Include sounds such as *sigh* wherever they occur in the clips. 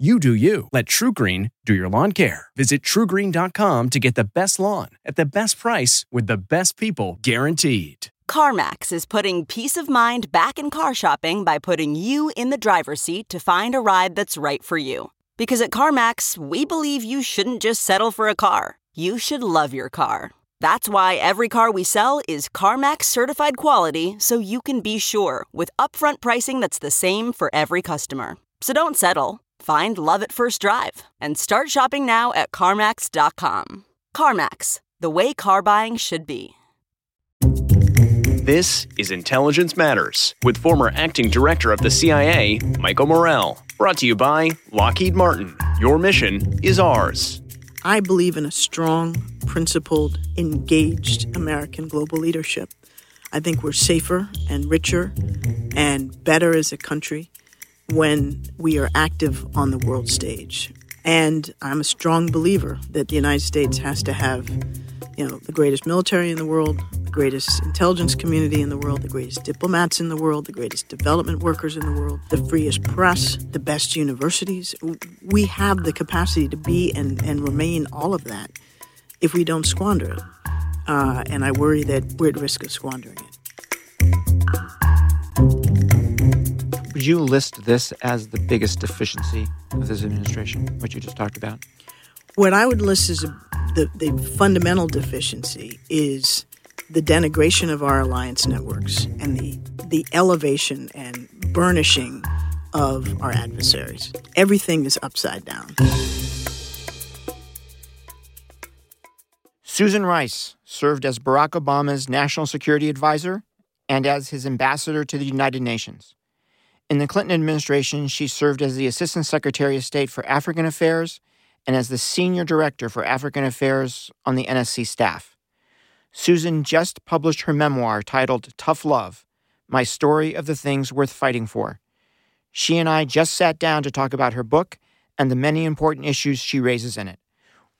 You do you. Let TruGreen do your lawn care. Visit trugreen.com to get the best lawn at the best price with the best people guaranteed. CarMax is putting peace of mind back in car shopping by putting you in the driver's seat to find a ride that's right for you. Because at CarMax, we believe you shouldn't just settle for a car, you should love your car. That's why every car we sell is CarMax certified quality so you can be sure with upfront pricing that's the same for every customer. So don't settle. Find love at first drive and start shopping now at CarMax.com. CarMax, the way car buying should be. This is Intelligence Matters with former acting director of the CIA, Michael Morell. Brought to you by Lockheed Martin. Your mission is ours. I believe in a strong, principled, engaged American global leadership. I think we're safer and richer and better as a country when we are active on the world stage. And I'm a strong believer that the United States has to have, you know, the greatest military in the world, the greatest intelligence community in the world, the greatest diplomats in the world, the greatest development workers in the world, the freest press, the best universities. We have the capacity to be and, and remain all of that if we don't squander it. Uh, and I worry that we're at risk of squandering it. Would you list this as the biggest deficiency of this administration, what you just talked about? What I would list as a, the, the fundamental deficiency is the denigration of our alliance networks and the, the elevation and burnishing of our adversaries. Everything is upside down. Susan Rice served as Barack Obama's national security advisor and as his ambassador to the United Nations. In the Clinton administration, she served as the Assistant Secretary of State for African Affairs and as the Senior Director for African Affairs on the NSC staff. Susan just published her memoir titled Tough Love My Story of the Things Worth Fighting For. She and I just sat down to talk about her book and the many important issues she raises in it.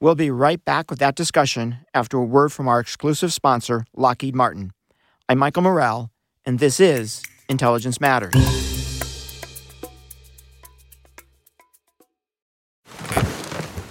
We'll be right back with that discussion after a word from our exclusive sponsor, Lockheed Martin. I'm Michael Morell, and this is Intelligence Matters.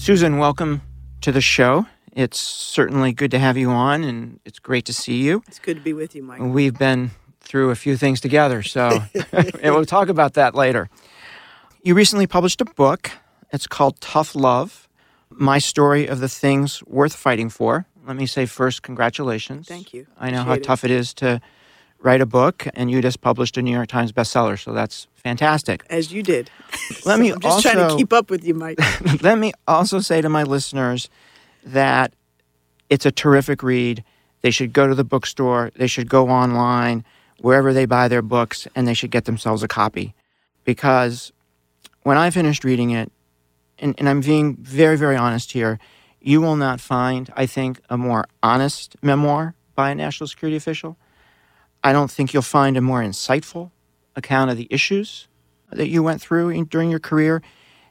Susan, welcome to the show. It's certainly good to have you on, and it's great to see you. It's good to be with you, Mike. We've been through a few things together, so *laughs* *laughs* we'll talk about that later. You recently published a book. It's called Tough Love My Story of the Things Worth Fighting For. Let me say first, congratulations. Thank you. I know Appreciate how it. tough it is to write a book, and you just published a New York Times bestseller, so that's fantastic. As you did. *laughs* Let So me *laughs* I'm just trying to keep up with you, Mike. *laughs* Let me also say to my listeners that it's a terrific read. They should go to the bookstore, they should go online, wherever they buy their books, and they should get themselves a copy. Because when I finished reading it, and, and I'm being very, very honest here, you will not find, I think, a more honest memoir by a national security official. I don't think you'll find a more insightful account of the issues that you went through in, during your career.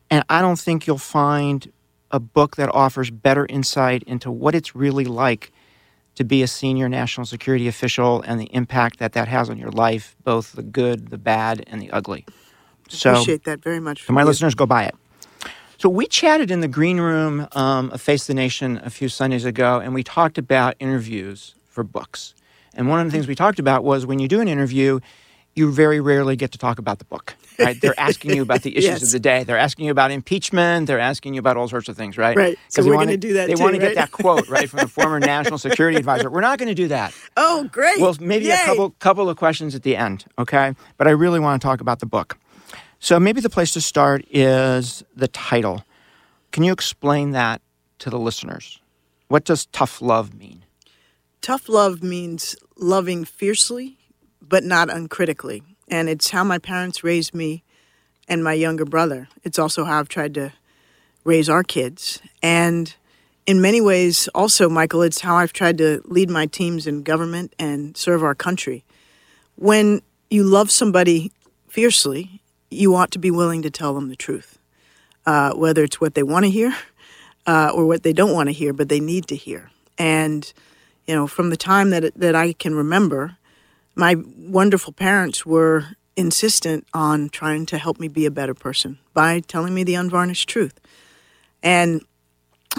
And I don't think you'll find a book that offers better insight into what it's really like to be a senior national security official and the impact that that has on your life, both the good, the bad, and the ugly. So, Appreciate that very much. so my you. listeners, go buy it. So we chatted in the green room um, of Face the Nation a few Sundays ago, and we talked about interviews for books. And one of the things we talked about was when you do an interview, you very rarely get to talk about the book. Right? They're *laughs* asking you about the issues Yes. of the day. They're asking you about impeachment. They're asking you about all sorts of things, right? Right. So we're wanna- gonna do that They too, want to right? get that quote right from the *laughs* former national security advisor. We're not going to do that. Oh, great. Well, maybe a couple couple of questions at the end, okay? But I really want to talk about the book. So maybe the place to start is the title. Can you explain that to the listeners? What does tough love mean? Tough love means loving fiercely, but not uncritically. And it's how my parents raised me and my younger brother. It's also how I've tried to raise our kids. And in many ways, also, Michael, it's how I've tried to lead my teams in government and serve our country. When you love somebody fiercely, you ought to be willing to tell them the truth, uh, whether it's what they want to hear uh, or what they don't want to hear, but they need to hear. And you know, from the time that that I can remember, my wonderful parents were insistent on trying to help me be a better person by telling me the unvarnished truth. And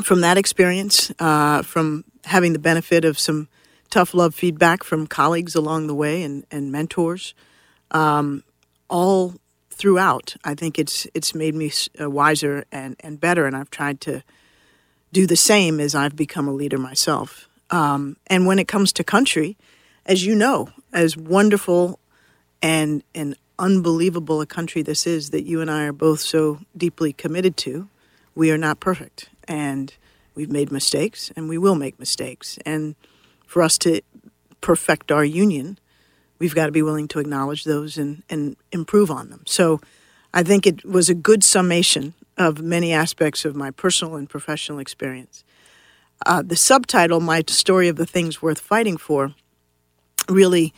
from that experience, uh, from having the benefit of some tough love feedback from colleagues along the way and, and mentors, um, all throughout, I think it's it's made me uh, wiser and, and better. And I've tried to do the same as I've become a leader myself. Um, and when it comes to country, as you know, as wonderful and and unbelievable a country this is that you and I are both so deeply committed to, we are not perfect, and we've made mistakes, and we will make mistakes. And for us to perfect our union, we've got to be willing to acknowledge those and, and improve on them. So I think it was a good summation of many aspects of my personal and professional experience. Uh, the subtitle, My Story of the Things Worth Fighting For, really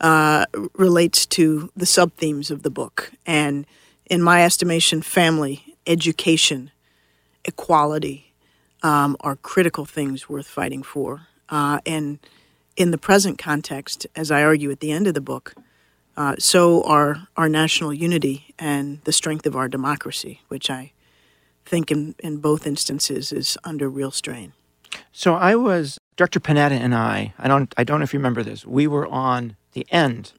uh, relates to the sub themes of the book. And in my estimation, family, education, equality um, are critical things worth fighting for. Uh, and in the present context, as I argue at the end of the book, uh, so are our national unity and the strength of our democracy, which I think in, in both instances is under real strain. So I was Director Panetta and I. I don't. I don't know if you remember this. We were on the end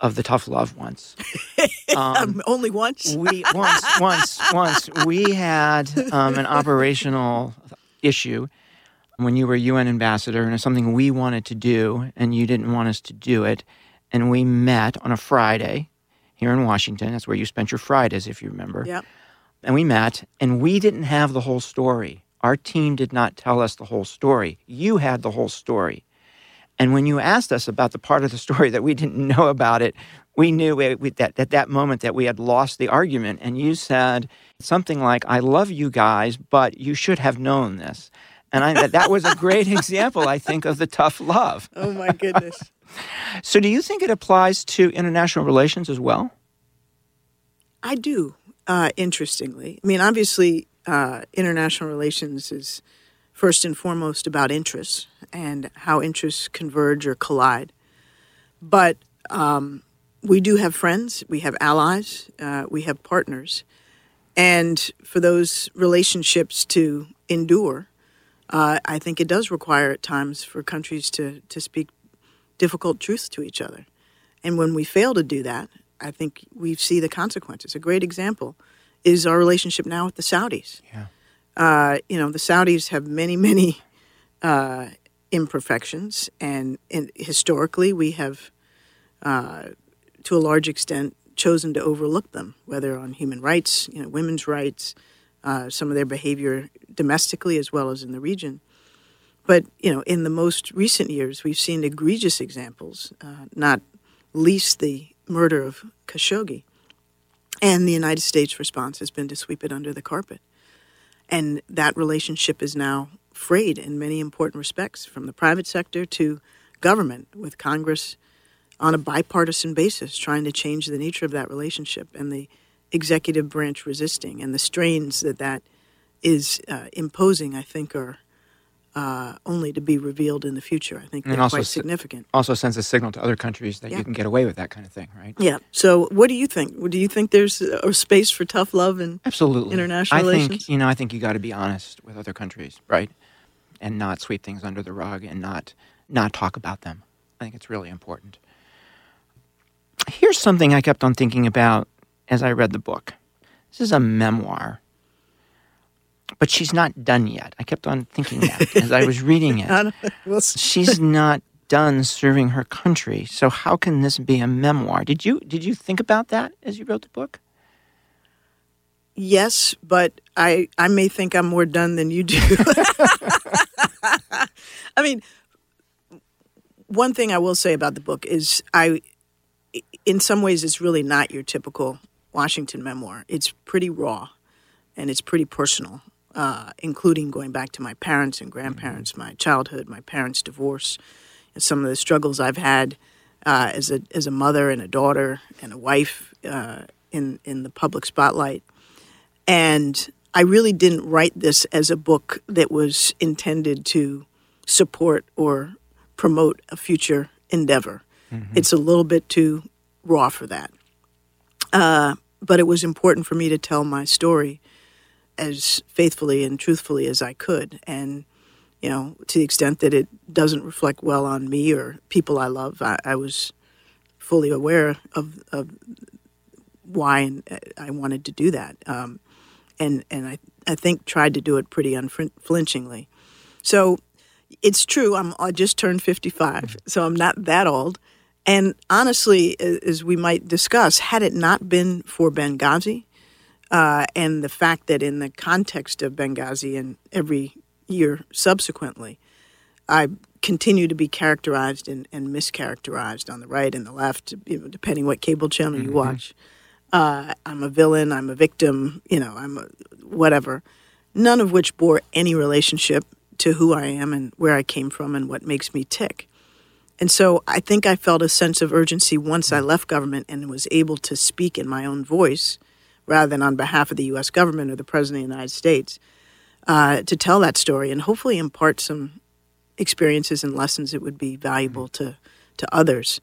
of the tough love once. *laughs* Um, only once? we once, *laughs* once, once we had um, an operational issue when you were UN ambassador, and it's something we wanted to do, and you didn't want us to do it, and we met on a Friday here in Washington. That's where you spent your Fridays, if you remember. Yep. And we met, and we didn't have the whole story. Our team did not tell us the whole story. You had the whole story. And when you asked us about the part of the *laughs* story that we didn't know about it, we knew we, we- that at that moment that we had lost the argument. And you said something like, "I love you guys, but you should have known this." And I, that, that was a great *laughs* example, I think, of the tough love. Oh my goodness. *laughs* So, do you think it applies to international relations as well? I do, uh, interestingly. I mean, obviously, uh, international relations is first and foremost about interests and how interests converge or collide. But um, we do have friends, we have allies, uh, we have partners. And for those relationships to endure, uh, I think it does require at times for countries to, to speak difficult truths to each other. And when we fail to do that, I think we see the consequences. A great example is our relationship now with the Saudis. Yeah. Uh, you know, the Saudis have many, many uh, imperfections, and, and historically we have, uh, to a large extent, chosen to overlook them, whether on human rights, you know, women's rights, uh, some of their behavior domestically as well as in the region. But you know, in the most recent years, we've seen egregious examples, uh, not least the murder of Khashoggi, and the United States response has been to sweep it under the carpet. And that relationship is now frayed in many important respects, from the private sector to government, with Congress on a bipartisan basis trying to change the nature of that relationship and the executive branch resisting and the strains that that is uh, imposing, I think, are uh, only to be revealed in the future. I think And they're also quite s- significant. Also sends a signal to other countries that Yeah. you can get away with that kind of thing, right? Yeah. So, what do you think? Do you think there's a space for tough love and Absolutely. International I relations? think you know. I think you got to be honest with other countries, right? And not sweep things under the rug and not not talk about them. I think it's really important. Here's something I kept on thinking about as I read the book. This is a memoir, but she's not done yet. I kept on thinking that as I was reading *laughs* it. She's not done serving her country. So how can this be a memoir? Did you did you think about that as you wrote the book? Yes, but I I may think I'm more done than you do. *laughs* I mean, one thing I will say about the book is I in some ways it's really not your typical Washington memoir. It's pretty raw and it's pretty personal, uh, including going back to my parents and grandparents, my childhood, my parents' divorce, and some of the struggles I've had uh, as a as a mother and a daughter and a wife uh, in in the public spotlight. And I really didn't write this as a book that was intended to support or promote a future endeavor. It's a little bit too raw for that. Uh, but it was important for me to tell my story as faithfully and truthfully as I could. And, you know, to the extent that it doesn't reflect well on me or people I love, I, I was fully aware of, of why I wanted to do that. Um, and and I, I think tried to do it pretty unflinchingly. So it's true. I'm I just turned 55, so I'm not that old. And honestly, as we might discuss, had it not been for Benghazi uh, and the fact that in the context of Benghazi and every year subsequently, I continue to be characterized and, and mischaracterized on the right and the left, you know, depending what cable channel you watch. Uh, I'm a villain. I'm a victim. You know, I'm a whatever. None of which bore any relationship to who I am and where I came from and what makes me tick. And so I think I felt a sense of urgency once I left government and was able to speak in my own voice rather than on behalf of the U.S. government or the President of the United States uh, to tell that story and hopefully impart some experiences and lessons that would be valuable to, to others.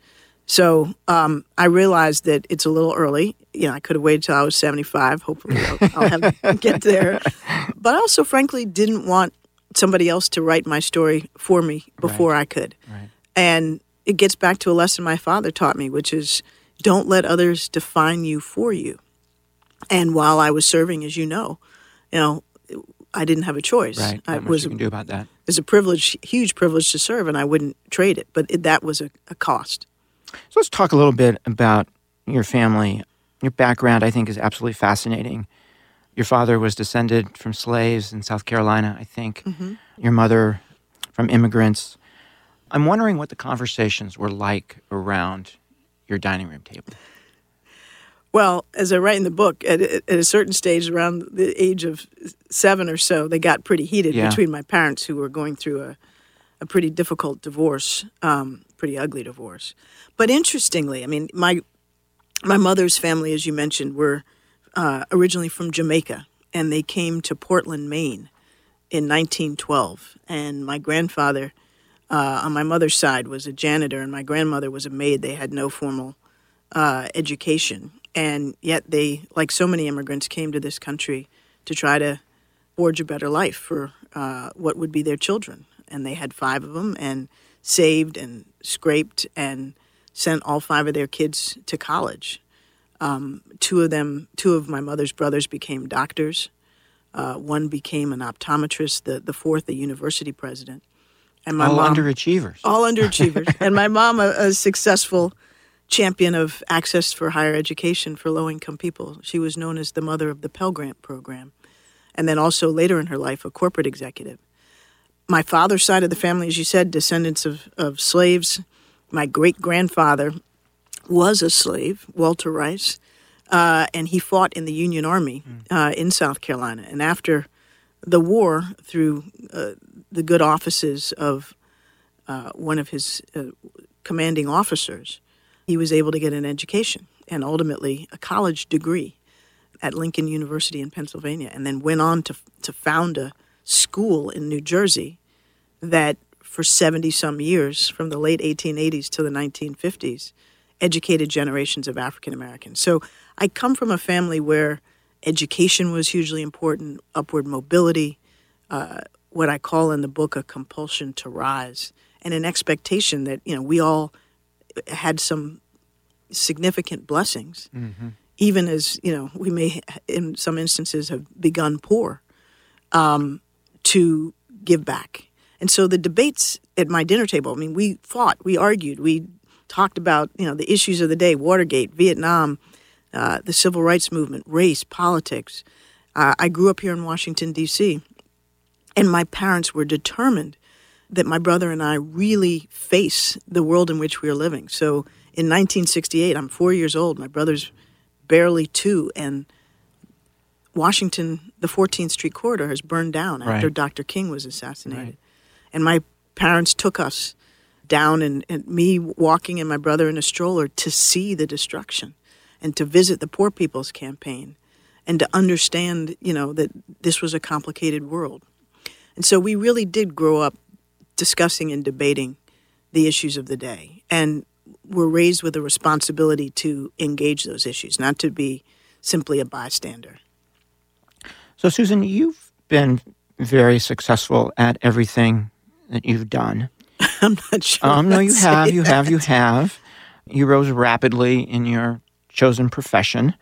So um, I realized that it's a little early. You know, I could have waited till I was 75. Hopefully, I'll, I'll have *laughs* get there. But I also, frankly, didn't want somebody else to write my story for me before I could. Right. And it gets back to a lesson my father taught me, which is don't let others define you for you. And while I was serving, as you know, you know, I didn't have a choice. Right. I Not much was you can do about that. It's a privilege, huge privilege to serve, and I wouldn't trade it. But it, that was a, a cost. So let's talk a little bit about your family. Your background, I think, is absolutely fascinating. Your father was descended from slaves in South Carolina, I think. Mm-hmm. Your mother from immigrants. I'm wondering what the conversations were like around your dining room table. Well, as I write in the book, at, at a certain stage, around the age of seven or so, they got pretty heated Yeah. between my parents, who were going through a, a pretty difficult divorce, um, pretty ugly divorce. But interestingly, I mean, my my mother's family, as you mentioned, were uh, originally from Jamaica, and they came to Portland, Maine, in 1912. And my grandfather, uh, on my mother's side, was a janitor, and my grandmother was a maid. They had no formal uh, education, and yet they, like so many immigrants, came to this country to try to forge a better life for uh, what would be their children. And they had five of them, and saved and scraped and sent all five of their kids to college. Um, two of them, two of my mother's brothers, became doctors. Uh, one became an optometrist. The the fourth, a university president. And my All mom, underachievers. all underachievers. *laughs* and my mom, a, a successful champion of access for higher education for low income people. She was known as the mother of the Pell Grant program. And then also later in her life, a corporate executive. My father's side of the family, as you said, descendants of, of slaves. My great grandfather was a slave, Walter Rice, uh, and he fought in the Union Army uh, in South Carolina. And after the war, through uh, the good offices of uh, one of his uh, commanding officers, he was able to get an education and ultimately a college degree at Lincoln University in Pennsylvania, and then went on to to found a school in New Jersey that for 70 some years, from the late 1880s to the 1950s, educated generations of African Americans. So I come from a family where education was hugely important, upward mobility, uh, what I call in the book a compulsion to rise. and an expectation that you know we all had some significant blessings, even as you know we may in some instances have begun poor, um, to give back. And so the debates at my dinner table, I mean, we fought, we argued, we talked about you know the issues of the day: Watergate, Vietnam, uh, the civil rights movement, race, politics. Uh, I grew up here in Washington D.C. And my parents were determined that my brother and I really face the world in which we are living. So in 1968, I'm four years old. My brother's barely two, and Washington, the 14th Street corridor, has burned down after Right. Dr. King was assassinated. Right. And my parents took us down, and, and me walking and my brother in a stroller to see the destruction and to visit the Poor People's Campaign and to understand, you know, that this was a complicated world. And so we really did grow up discussing and debating the issues of the day. And we're raised with a responsibility to engage those issues, not to be simply a bystander. So, Susan, you've been very successful at everything that you've done. *laughs* I'm not sure. Um, no, you have, you that. have, you have. You rose rapidly in your chosen profession,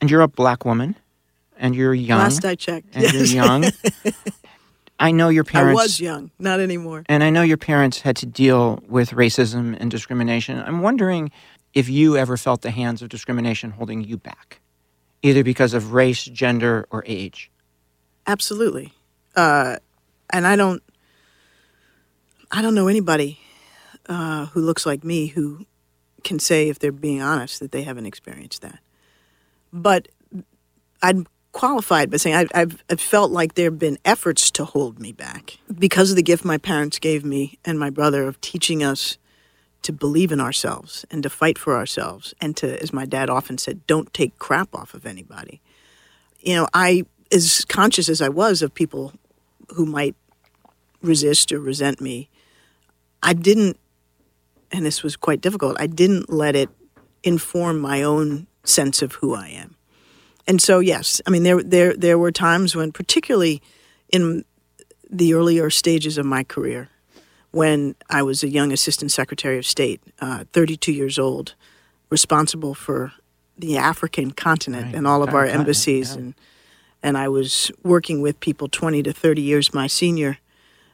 and you're a black woman, and you're young, Last I checked. and you're young. *laughs* I know your parents. I was young, not anymore. And I know your parents had to deal with racism and discrimination. I'm wondering if you ever felt the hands of discrimination holding you back, either because of race, gender, or age. Absolutely. Uh, and I don't, I don't know anybody uh, who looks like me who can say, if they're being honest, that they haven't experienced that. But I'm qualified by saying I've, I've, I've felt like there have been efforts to hold me back because of the gift my parents gave me and my brother of teaching us to believe in ourselves and to fight for ourselves and to, as my dad often said, don't take crap off of anybody. You know, I, as conscious as I was of people who might resist or resent me, I didn't, and this was quite difficult, I didn't let it inform my own sense of who I am. And so, yes, I mean, there, there, there were times when, particularly in the earlier stages of my career, when I was a young assistant secretary of state, uh, 32 years old, responsible for the African continent Right, and all of our embassies, yeah. and and I was working with people 20 to 30 years my senior,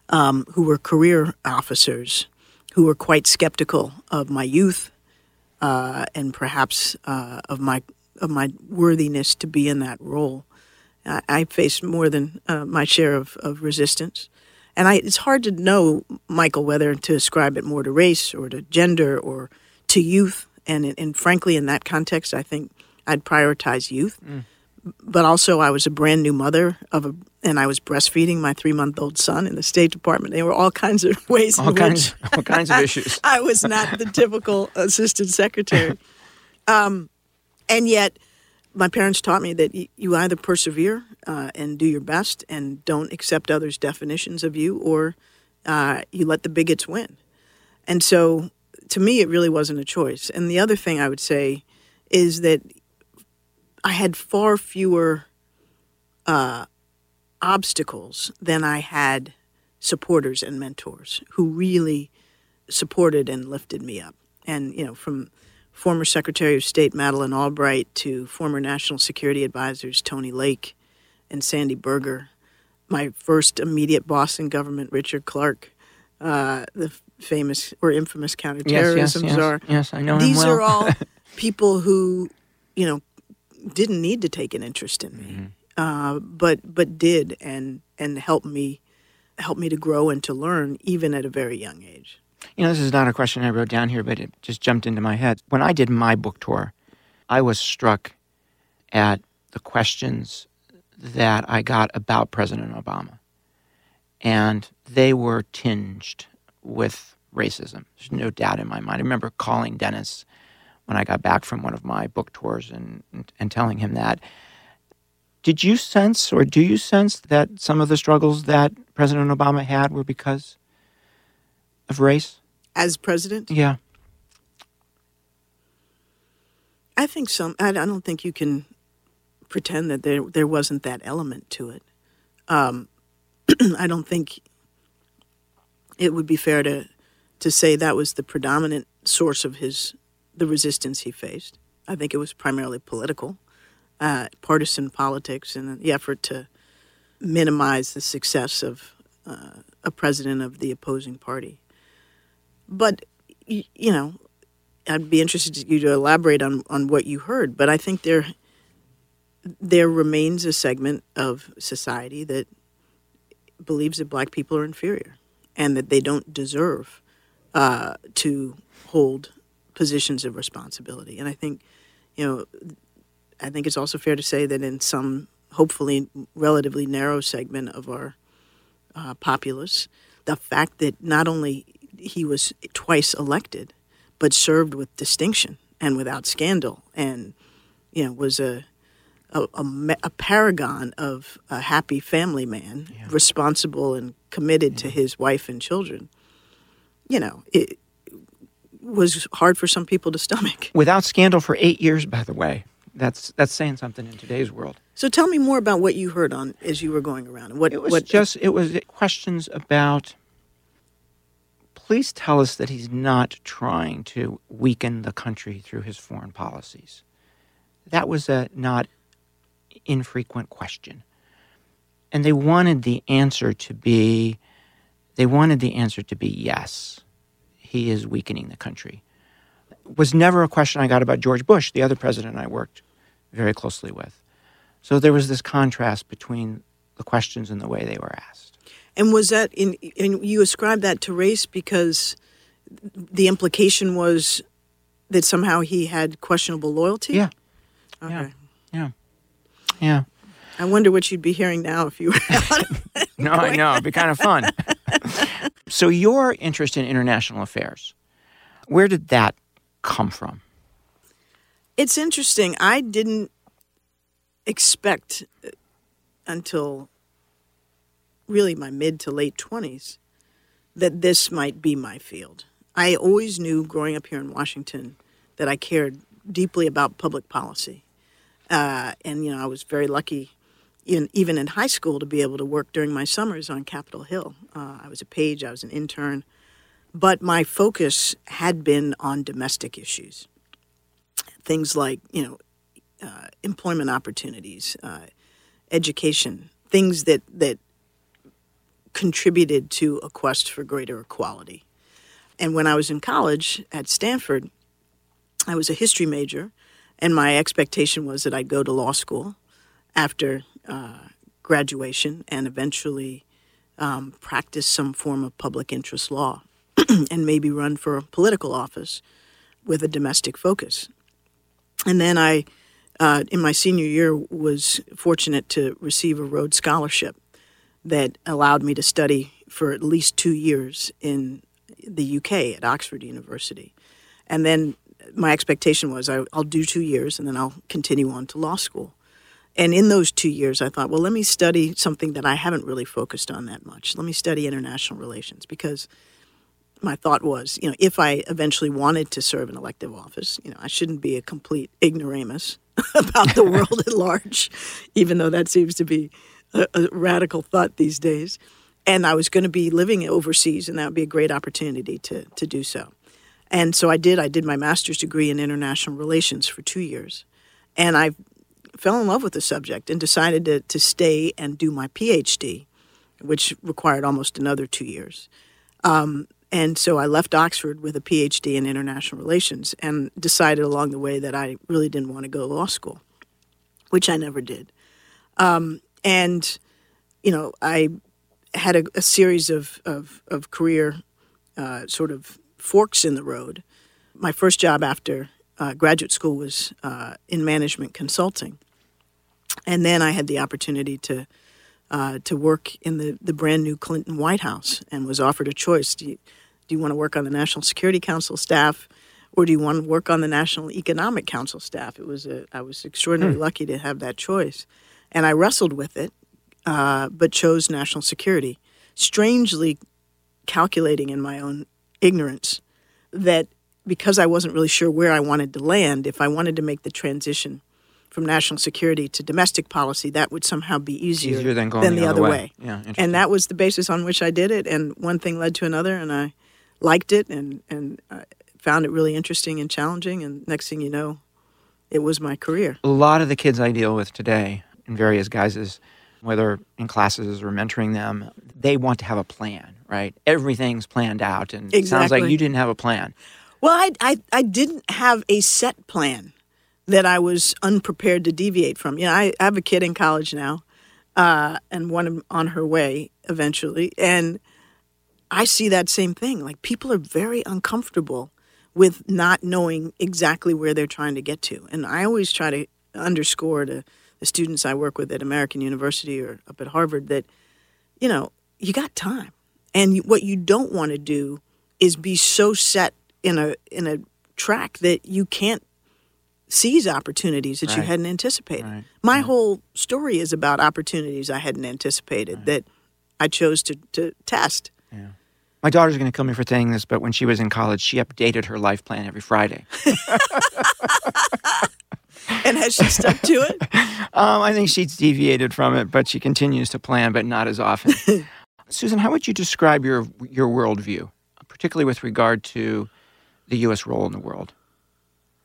um, who were career officers, who were quite skeptical of my youth, uh, and perhaps uh, of my of my worthiness to be in that role. I, I faced more than uh, my share of, of resistance. And I, it's hard to know, Michael, whether to ascribe it more to race or to gender or to youth. And, and frankly, in that context, I think I'd prioritize youth. But also, I was a brand new mother of a, and I was breastfeeding my three month old son in the State Department. There were all kinds of *laughs* ways All in kinds, all kinds of issues. *laughs* I was not the typical assistant secretary. Um, and yet, my parents taught me that you either persevere uh, and do your best and don't accept others' definitions of you, or uh, you let the bigots win. And so, to me, it really wasn't a choice. And the other thing I would say is that I had far fewer uh, obstacles than I had supporters and mentors who really supported and lifted me up. And, you know, from former Secretary of State Madeleine Albright to former National Security Advisors Tony Lake and Sandy Berger, my first immediate boss in government, Richard Clarke, uh, the famous or infamous Yes, yes, counterterrorism yes, czar. yes, I know him These well. are all *laughs* people who, you know, didn't need to take an interest in me, Mm-hmm. uh, but but did and and helped me help me to grow and to learn even at a very young age. You know, this is not a question I wrote down here, but it just jumped into my head. When I did my book tour, I was struck at the questions that I got about President Obama. And they were tinged with racism. There's no doubt in my mind. I remember calling Dennis when I got back from one of my book tours and, and, and telling him that. Did you sense, or do you sense, that some of the struggles that President Obama had were because of race? As president, Yeah. I think some. I, I don't think you can pretend that there there wasn't that element to it. Um, *clears throat* I don't think it would be fair to to say that was the predominant source of his the resistance he faced. I think it was primarily political, uh, partisan politics, and the effort to minimize the success of uh, a president of the opposing party. But y- you know, I'd be interested in you to elaborate on on what you heard. But I think there there remains a segment of society that believes that black people are inferior and that they don't deserve uh, to hold positions of responsibility. And I think, you know, I think it's also fair to say that in some hopefully relatively narrow segment of our uh, populace, the fact that not only he was twice elected, but served with distinction and without scandal, and you know was a a, a, a paragon of a happy family man, yeah. responsible and committed yeah. to his wife and children. You know, it was hard for some people to stomach. Without scandal for eight years, by the way. That's that's saying something in today's world. So tell me more about what you heard on as you were going around. What it was what, just it was questions about. Please tell us that he's not trying to weaken the country through his foreign policies. That was a not infrequent question. And they wanted the answer to be they wanted the answer to be yes. He is weakening the country. It was never a question I got about George Bush, the other president I worked very closely with. So there was this contrast between the questions and the way they were asked. And was that in and you ascribed that to race because the implication was that somehow he had questionable loyalty? Yeah. Okay. Yeah. yeah. Yeah. I wonder what you'd be hearing now if you were *laughs* out. *laughs* no, I know. It'd be kind of fun. *laughs* so, your interest in international affairs, where did that come from? It's interesting. I didn't expect uh, until really my mid to late 20s that this might be my field. I always knew growing up here in Washington that I cared deeply about public policy. Uh, and you know, I was very lucky, in, even in high school, to be able to work during my summers on Capitol Hill. Uh, I was a page, I was an intern, but my focus had been on domestic issues, things like you know, uh, employment opportunities, uh, education, things that that contributed to a quest for greater equality. And when I was in college at Stanford, I was a history major and my expectation was that I'd go to law school after uh, graduation and eventually um, practice some form of public interest law *clears throat* and maybe run for a political office with a domestic focus. And then I, uh, in my senior year, was fortunate to receive a Rhodes Scholarship that allowed me to study for at least two years in the UK at Oxford University. And then my expectation was I, will do two years and then I'll continue on to law school. And in those two years, I thought, well, let me study something that I haven't really focused on that much. Let me study international relations because my thought was, you know, if I eventually wanted to serve an elective office, you know, I shouldn't be a complete ignoramus *laughs* about the *laughs* world at large, even though that seems to be a, a radical thought these days. And I was going to be living overseas, and that would be a great opportunity to to do so. And so I did. I did my master's degree in international relations for two years. And I fell in love with the subject and decided to, to stay and do my PhD, which required almost another two years. Um, and so I left Oxford with a PhD in international relations and decided along the way that I really didn't want to go to law school, which I never did. Um, and, you know, I had a, a series of, of, of career uh, sort of forks in the road. My first job after uh, graduate school was uh, in management consulting, and then I had the opportunity to uh, to work in the, the brand new Clinton White House, and was offered a choice: do you, do you want to work on the National Security Council staff, or do you want to work on the National Economic Council staff? It was a, I was extraordinarily hmm. lucky to have that choice, and I wrestled with it, uh, but chose national security. Strangely, calculating in my own ignorance that because I wasn't really sure where I wanted to land, if I wanted to make the transition from national security to domestic policy, that would somehow be easier, easier than, going than the, the other way. way. Yeah, and that was the basis on which I did it. And one thing led to another, and I liked it and and uh, found it really interesting and challenging. And next thing you know, it was my career. A lot of the kids I deal with today, in various guises, whether in classes or mentoring them, they want to have a plan, right? Everything's planned out, and it sounds like you didn't have a plan. Well, I, I I didn't have a set plan that I was unprepared to deviate from. You know, I, I have a kid in college now, uh, and one on her way eventually, and I see that same thing. Like people are very uncomfortable with not knowing exactly where they're trying to get to, and I always try to underscore to the students I work with at American University or up at Harvard that you know you got time, and what you don't want to do is be so set in a in a track that you can't seize opportunities that you hadn't anticipated. Right. My whole story is about opportunities I hadn't anticipated that I chose to to test. My daughter's going to kill me for saying this, but when she was in college, she updated her life plan every Friday. *laughs* And has she stuck to it? *laughs* Um, I think she's deviated from it, but she continues to plan, but not as often. *laughs* Susan, how would you describe your your worldview, particularly with regard to the U.S. role in the world?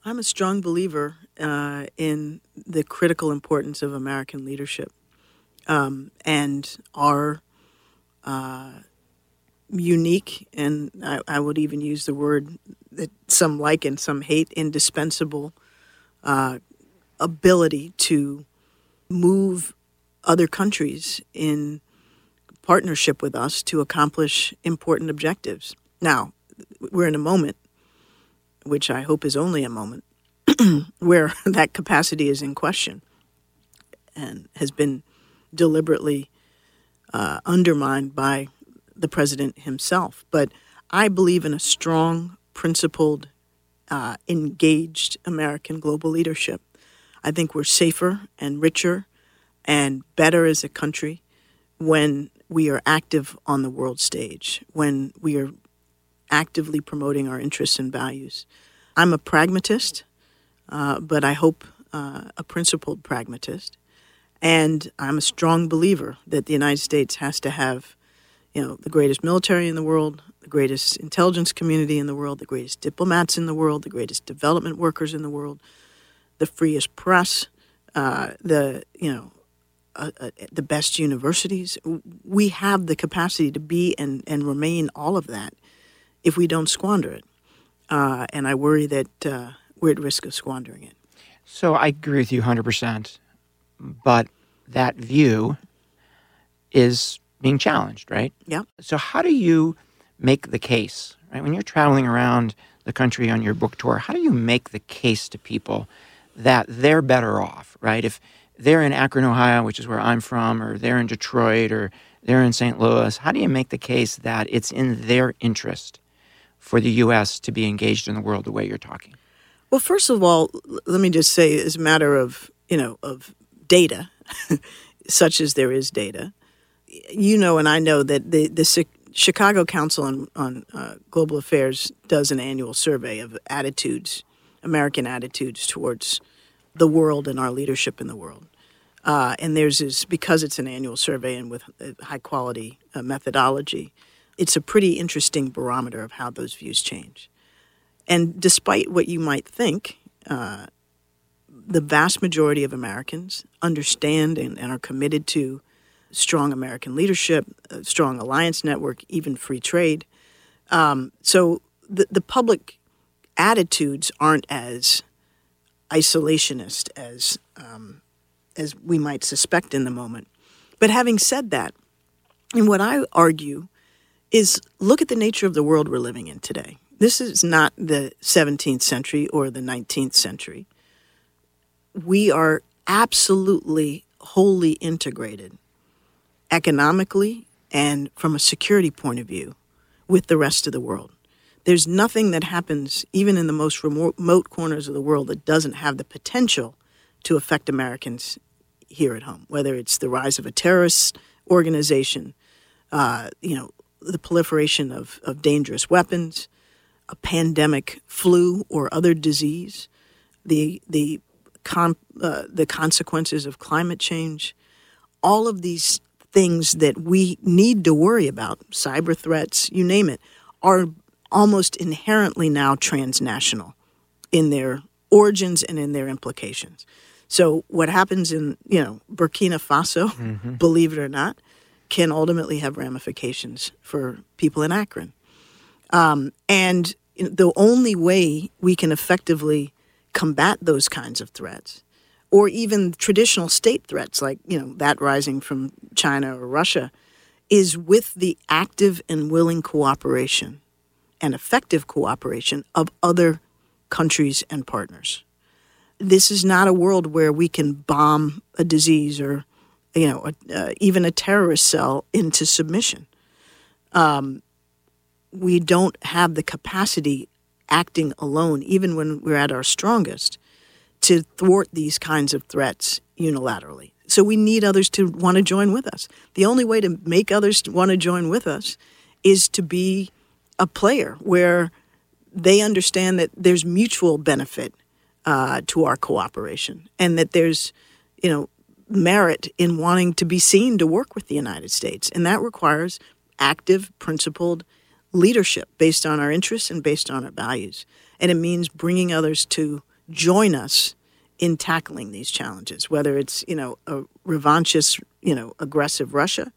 I'm a strong believer uh, in the critical importance of American leadership um, and our uh, unique, and I, I would even use the word that some like and some hate, indispensable uh, ability to move other countries in partnership with us to accomplish important objectives. Now, we're in a moment which I hope is only a moment, *clears throat* where *laughs* that capacity is in question and has been deliberately uh, undermined by the president himself. But I believe in a strong, principled, uh, engaged American global leadership. I think we're safer and richer and better as a country when we are active on the world stage, when we are actively promoting our interests and values. I'm a pragmatist, uh, but I hope uh, a principled pragmatist. And I'm a strong believer that the United States has to have, you know, the greatest military in the world, the greatest intelligence community in the world, the greatest diplomats in the world, the greatest development workers in the world, the freest press, uh, the you know, uh, uh, the best universities. We have the capacity to be and and remain all of that if we don't squander it. Uh, and I worry that uh, we're at risk of squandering it. So I agree with you 100%, but that view is being challenged, right? Yeah. So how do you make the case, right? When you're traveling around the country on your book tour, how do you make the case to people that they're better off, right? If they're in Akron, Ohio, which is where I'm from, or they're in Detroit, or they're in St. Louis, how do you make the case that it's in their interest for the U.S. to be engaged in the world the way you're talking? Well, first of all, let me just say, as a matter of you know of data, *laughs* such as there is data, you know, and I know that the the Chicago Council on on uh, Global Affairs does an annual survey of attitudes, American attitudes towards the world and our leadership in the world. Uh, and there's is because it's an annual survey and with high quality uh, methodology, it's a pretty interesting barometer of how those views change. And despite what you might think, uh, the vast majority of Americans understand and, and are committed to strong American leadership, a strong alliance network, even free trade. Um, so the, the public attitudes aren't as isolationist as um, as we might suspect in the moment. But having said that, and what I argue is look at the nature of the world we're living in today. This is not the 17th century or the 19th century. We are absolutely wholly integrated economically and from a security point of view with the rest of the world. There's nothing that happens, even in the most remote corners of the world, that doesn't have the potential to affect Americans here at home, whether it's the rise of a terrorist organization, uh, you know, the proliferation of, of dangerous weapons, a pandemic flu or other disease, the the con- uh, the consequences of climate change, all of these things that we need to worry about, cyber threats, you name it, are almost inherently now transnational in their origins and in their implications. So what happens in you know Burkina Faso, believe it or not, can ultimately have ramifications for people in Akron. Um, and the only way we can effectively combat those kinds of threats, or even traditional state threats like you know that rising from China or Russia, is with the active and willing cooperation and effective cooperation of other countries and partners. This is not a world where we can bomb a disease or, you know, a, uh, even a terrorist cell into submission. Um, we don't have the capacity acting alone, even when we're at our strongest, to thwart these kinds of threats unilaterally. So we need others to want to join with us. The only way to make others want to join with us is to be a player where they understand that there's mutual benefit uh, to our cooperation and that there's, you know, merit in wanting to be seen to work with the United States. And that requires active, principled leadership based on our interests and based on our values. And it means bringing others to join us in tackling these challenges, whether it's, you know, a revanchist, you know, aggressive Russia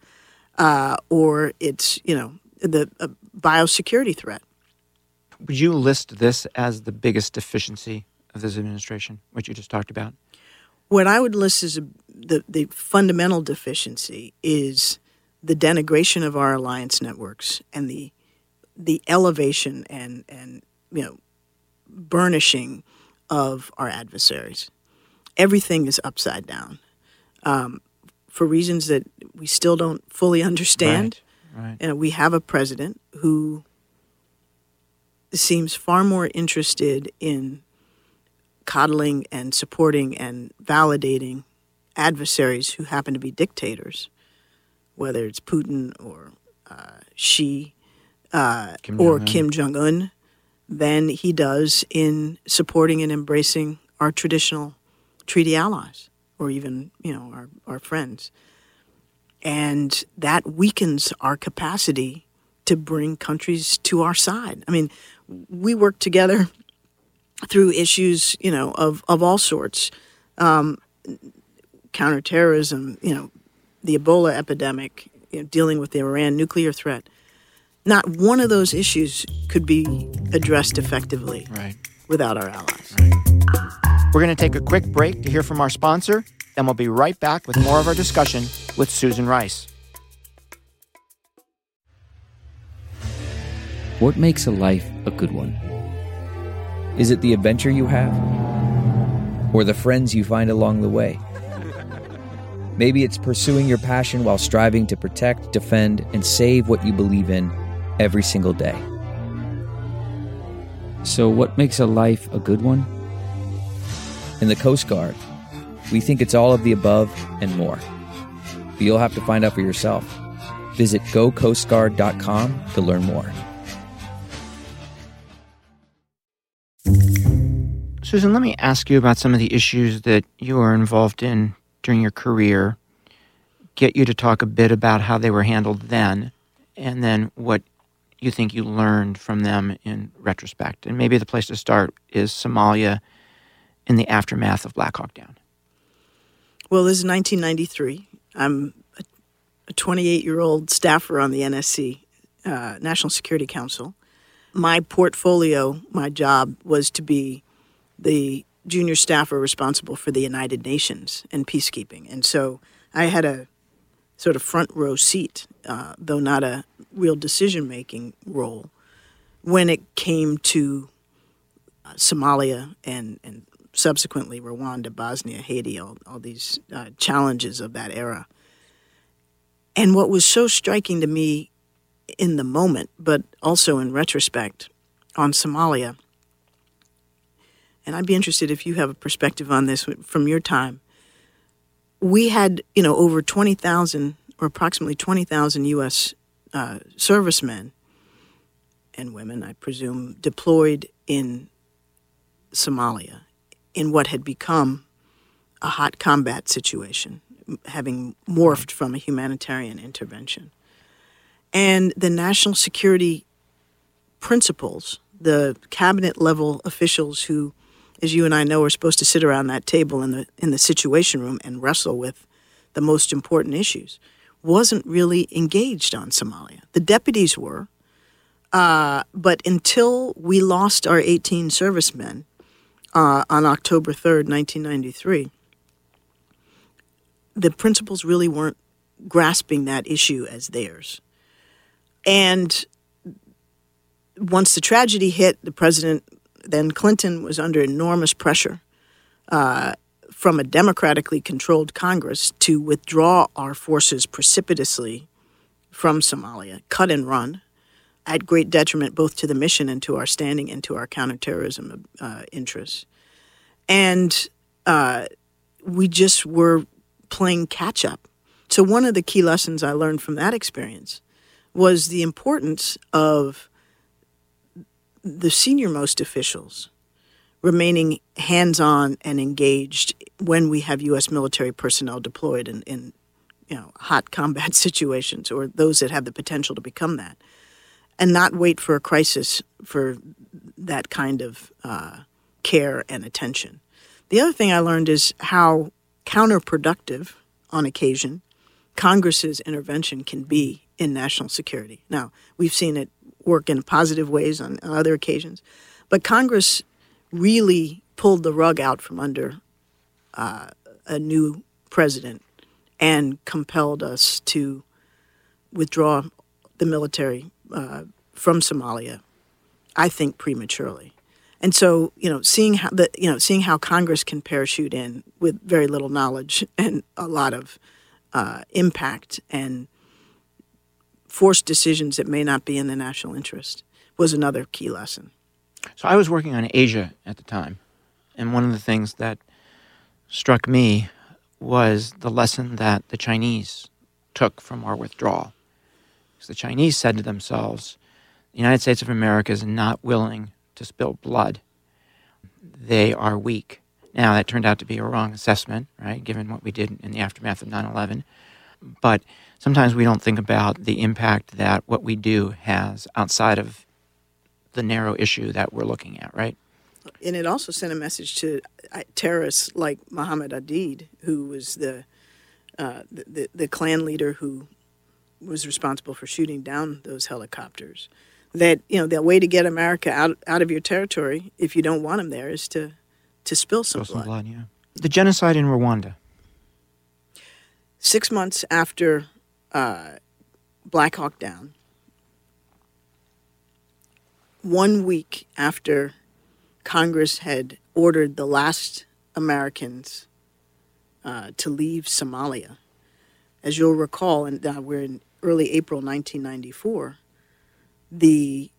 uh, or it's, you know, the a biosecurity threat. Would you list this as the biggest deficiency of this administration, what you just talked about? What I would list as a, the, the fundamental deficiency is the denigration of our alliance networks and the the elevation and and you know burnishing of our adversaries. Everything is upside down um, for reasons that we still don't fully understand. Right, right. And we have a president who seems far more interested in coddling and supporting and validating adversaries who happen to be dictators, whether it's Putin or uh, Xi uh, Kim or Kim Jong Un, than he does in supporting and embracing our traditional treaty allies or even you know our, our friends. And that weakens our capacity to bring countries to our side. I mean, we work together *laughs* through issues, you know, of, of all sorts. Um, counterterrorism, you know, the Ebola epidemic, you know, dealing with the Iran nuclear threat. Not one of those issues could be addressed effectively Right. without our allies. We're going to take a quick break to hear from our sponsor, then we'll be right back with more of our discussion with Susan Rice. What makes a life a good one? Is it the adventure you have? Or the friends you find along the way? *laughs* Maybe it's pursuing your passion while striving to protect, defend, and save what you believe in every single day. So, what makes a life a good one? In the Coast Guard, we think it's all of the above and more. But you'll have to find out for yourself. Visit gocoastguard.com to learn more. Susan, let me ask you about some of the issues that you are involved in during your career. Get you to talk a bit about how they were handled then, and then what you think you learned from them in retrospect. And maybe the place to start is Somalia in the aftermath of Black Hawk Down. Well, this is 1993. I'm a 28 year old staffer on the NSC, uh, National Security Council. My portfolio, my job was to be the junior staffer responsible for the United Nations and peacekeeping. And so I had a sort of front row seat, uh, though not a real decision making role, when it came to uh, Somalia and, and subsequently Rwanda, Bosnia, Haiti, all, all these uh, challenges of that era. And what was so striking to me in the moment, but also in retrospect on Somalia, and I'd be interested if you have a perspective on this from your time. We had, you know, over 20,000 or approximately 20,000 U.S. Uh, servicemen and women, I presume, deployed in Somalia in what had become a hot combat situation, having morphed from a humanitarian intervention. And the national security principles, the cabinet level officials who, as you and I know, are supposed to sit around that table in the in the Situation Room and wrestle with the most important issues, wasn't really engaged on Somalia. The deputies were, uh, but until we lost our 18 servicemen uh, on October 3rd, 1993, the principals really weren't grasping that issue as theirs. And once the tragedy hit, the president, then Clinton, was under enormous pressure uh, from a democratically controlled Congress to withdraw our forces precipitously from Somalia, cut and run, at great detriment both to the mission and to our standing and to our counterterrorism uh, interests. And uh, we just were playing catch up. So, one of the key lessons I learned from that experience was the importance of the senior most officials remaining hands on and engaged when we have U.S. military personnel deployed in, in you know, hot combat *laughs* situations or those that have the potential to become that, and not wait for a crisis for that kind of uh, care and attention. The other thing I learned is how counterproductive, on occasion, Congress's intervention can be in national security. Now, we've seen it work in positive ways on, on other occasions, but Congress really pulled the rug out from under uh, a new president and compelled us to withdraw the military uh, from Somalia, I think prematurely. And so, you know, seeing how the you know seeing how Congress can parachute in with very little knowledge *laughs* and a lot of uh, impact and force decisions that may not be in the national interest was another key lesson. So I was working on Asia at the time, and one of the things that struck me was the lesson that the Chinese took from our withdrawal. Because the Chinese said to themselves, the United States of America is not willing to spill blood. They are weak. Now, that turned out to be a wrong assessment, right, given what we did in the aftermath of 9 11. But sometimes we don't think about the impact that what we do has outside of the narrow issue that we're looking at, right? And it also sent a message to uh, terrorists like Muhammad Aidid, who was the, uh, the, the, the clan leader who was responsible for shooting down those helicopters. That you know the way to get America out out of your territory, if you don't want them there, is to to spill some, Spill blood. some blood, yeah. The genocide in Rwanda. Six months after uh, Black Hawk Down, one week after Congress had ordered the last Americans uh, to leave Somalia, as you'll recall, and uh, we're in early April 1994, the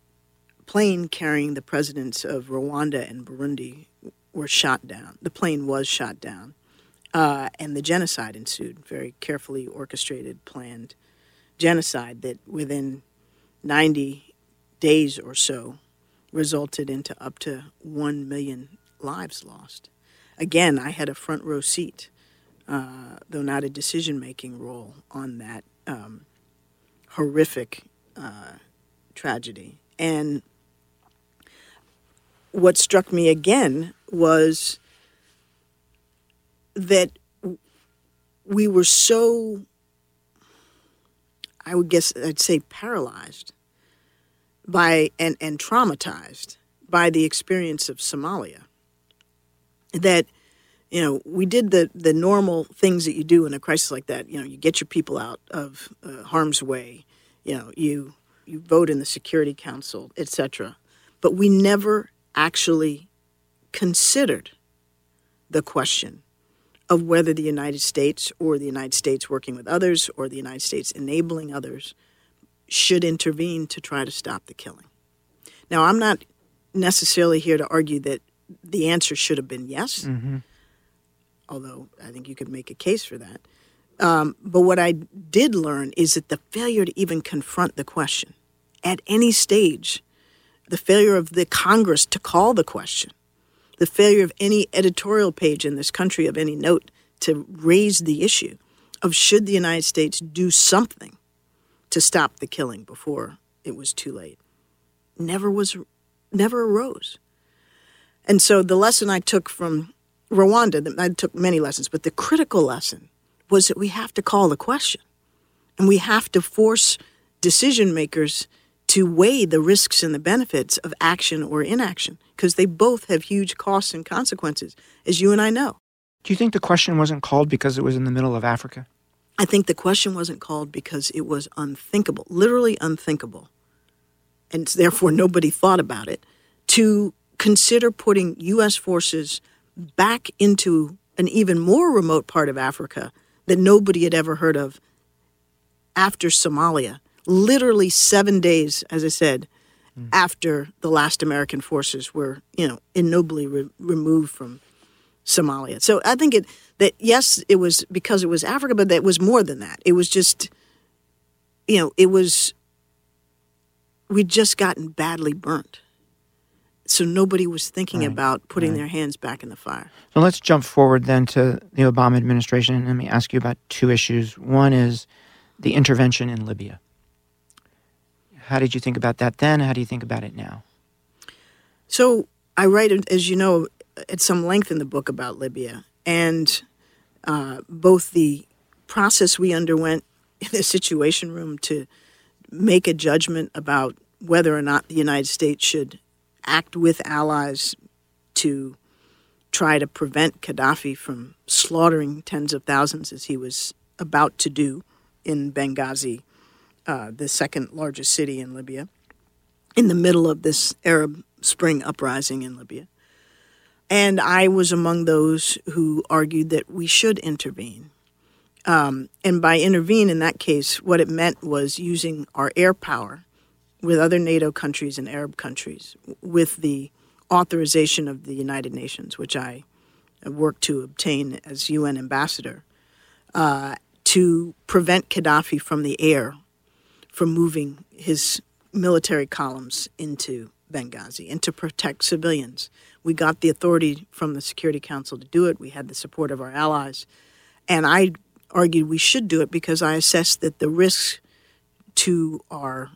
plane carrying the presidents of Rwanda and Burundi were shot down. The plane was shot down, uh, and the genocide ensued. Very carefully orchestrated, planned genocide that within 90 days or so resulted into up to 1 million lives lost. Again, I had a front row seat, uh, though not a decision making role, on that um, horrific uh, tragedy. And what struck me again was that we were so, I would guess I'd say, paralyzed by and, and traumatized by the experience of Somalia that you know we did the the normal things that you do in a crisis like that. You know you get your people out of uh, harm's way. You know you you vote in the security council etc but we never actually considered the question of whether the United States or the United States working with others or the United States enabling others should intervene to try to stop the killing. Now, I'm not necessarily here to argue that the answer should have been yes, although I think you could make a case for that. Um, but what I did learn is that the failure to even confront the question at any stage, the failure of the Congress to call the question, the failure of any editorial page in this country of any note to raise the issue of should the United States do something to stop the killing before it was too late. never was, never arose. And so the lesson I took from Rwanda, that I took many lessons, but the critical lesson was that we have to call the question and we have to force decision makers to weigh the risks and the benefits of action or inaction because they both have huge costs and consequences, as you and I know. Do you think the question wasn't called because it was in the middle of Africa? I think the question wasn't called because it was unthinkable, literally unthinkable, and therefore nobody thought about it, to consider putting U.S. forces back into an even more remote part of Africa that nobody had ever heard of after Somalia literally seven days, as I said, mm. after the last American forces were, you know, ignobly re- removed from Somalia. So I think it that yes, it was because it was Africa, but that was more than that. It was just, you know, it was. We'd just gotten badly burnt, so nobody was thinking right. about putting right. their hands back in the fire. So let's jump forward then to the Obama administration, and let me ask you about two issues. One is the intervention in Libya. How did you think about that then? How do you think about it now? So I write, as you know, at some length in the book about Libya, and uh, both the process we underwent *laughs* in the Situation Room to make a judgment about whether or not the United States should act with allies to try to prevent Gaddafi from slaughtering tens of thousands as he was about to do in Benghazi uh, the second largest city in Libya, in the middle of this Arab Spring uprising in Libya. And I was among those who argued that we should intervene. Um, and by intervene in that case, what it meant was using our air power with other NATO countries and Arab countries, with the authorization of the United Nations, which I worked to obtain as UN ambassador, uh, to prevent Gaddafi from the air from moving his military columns into Benghazi and to protect civilians. We got the authority from the Security Council to do it. We had the support of our allies. And I argued we should do it because I assessed that the risks to our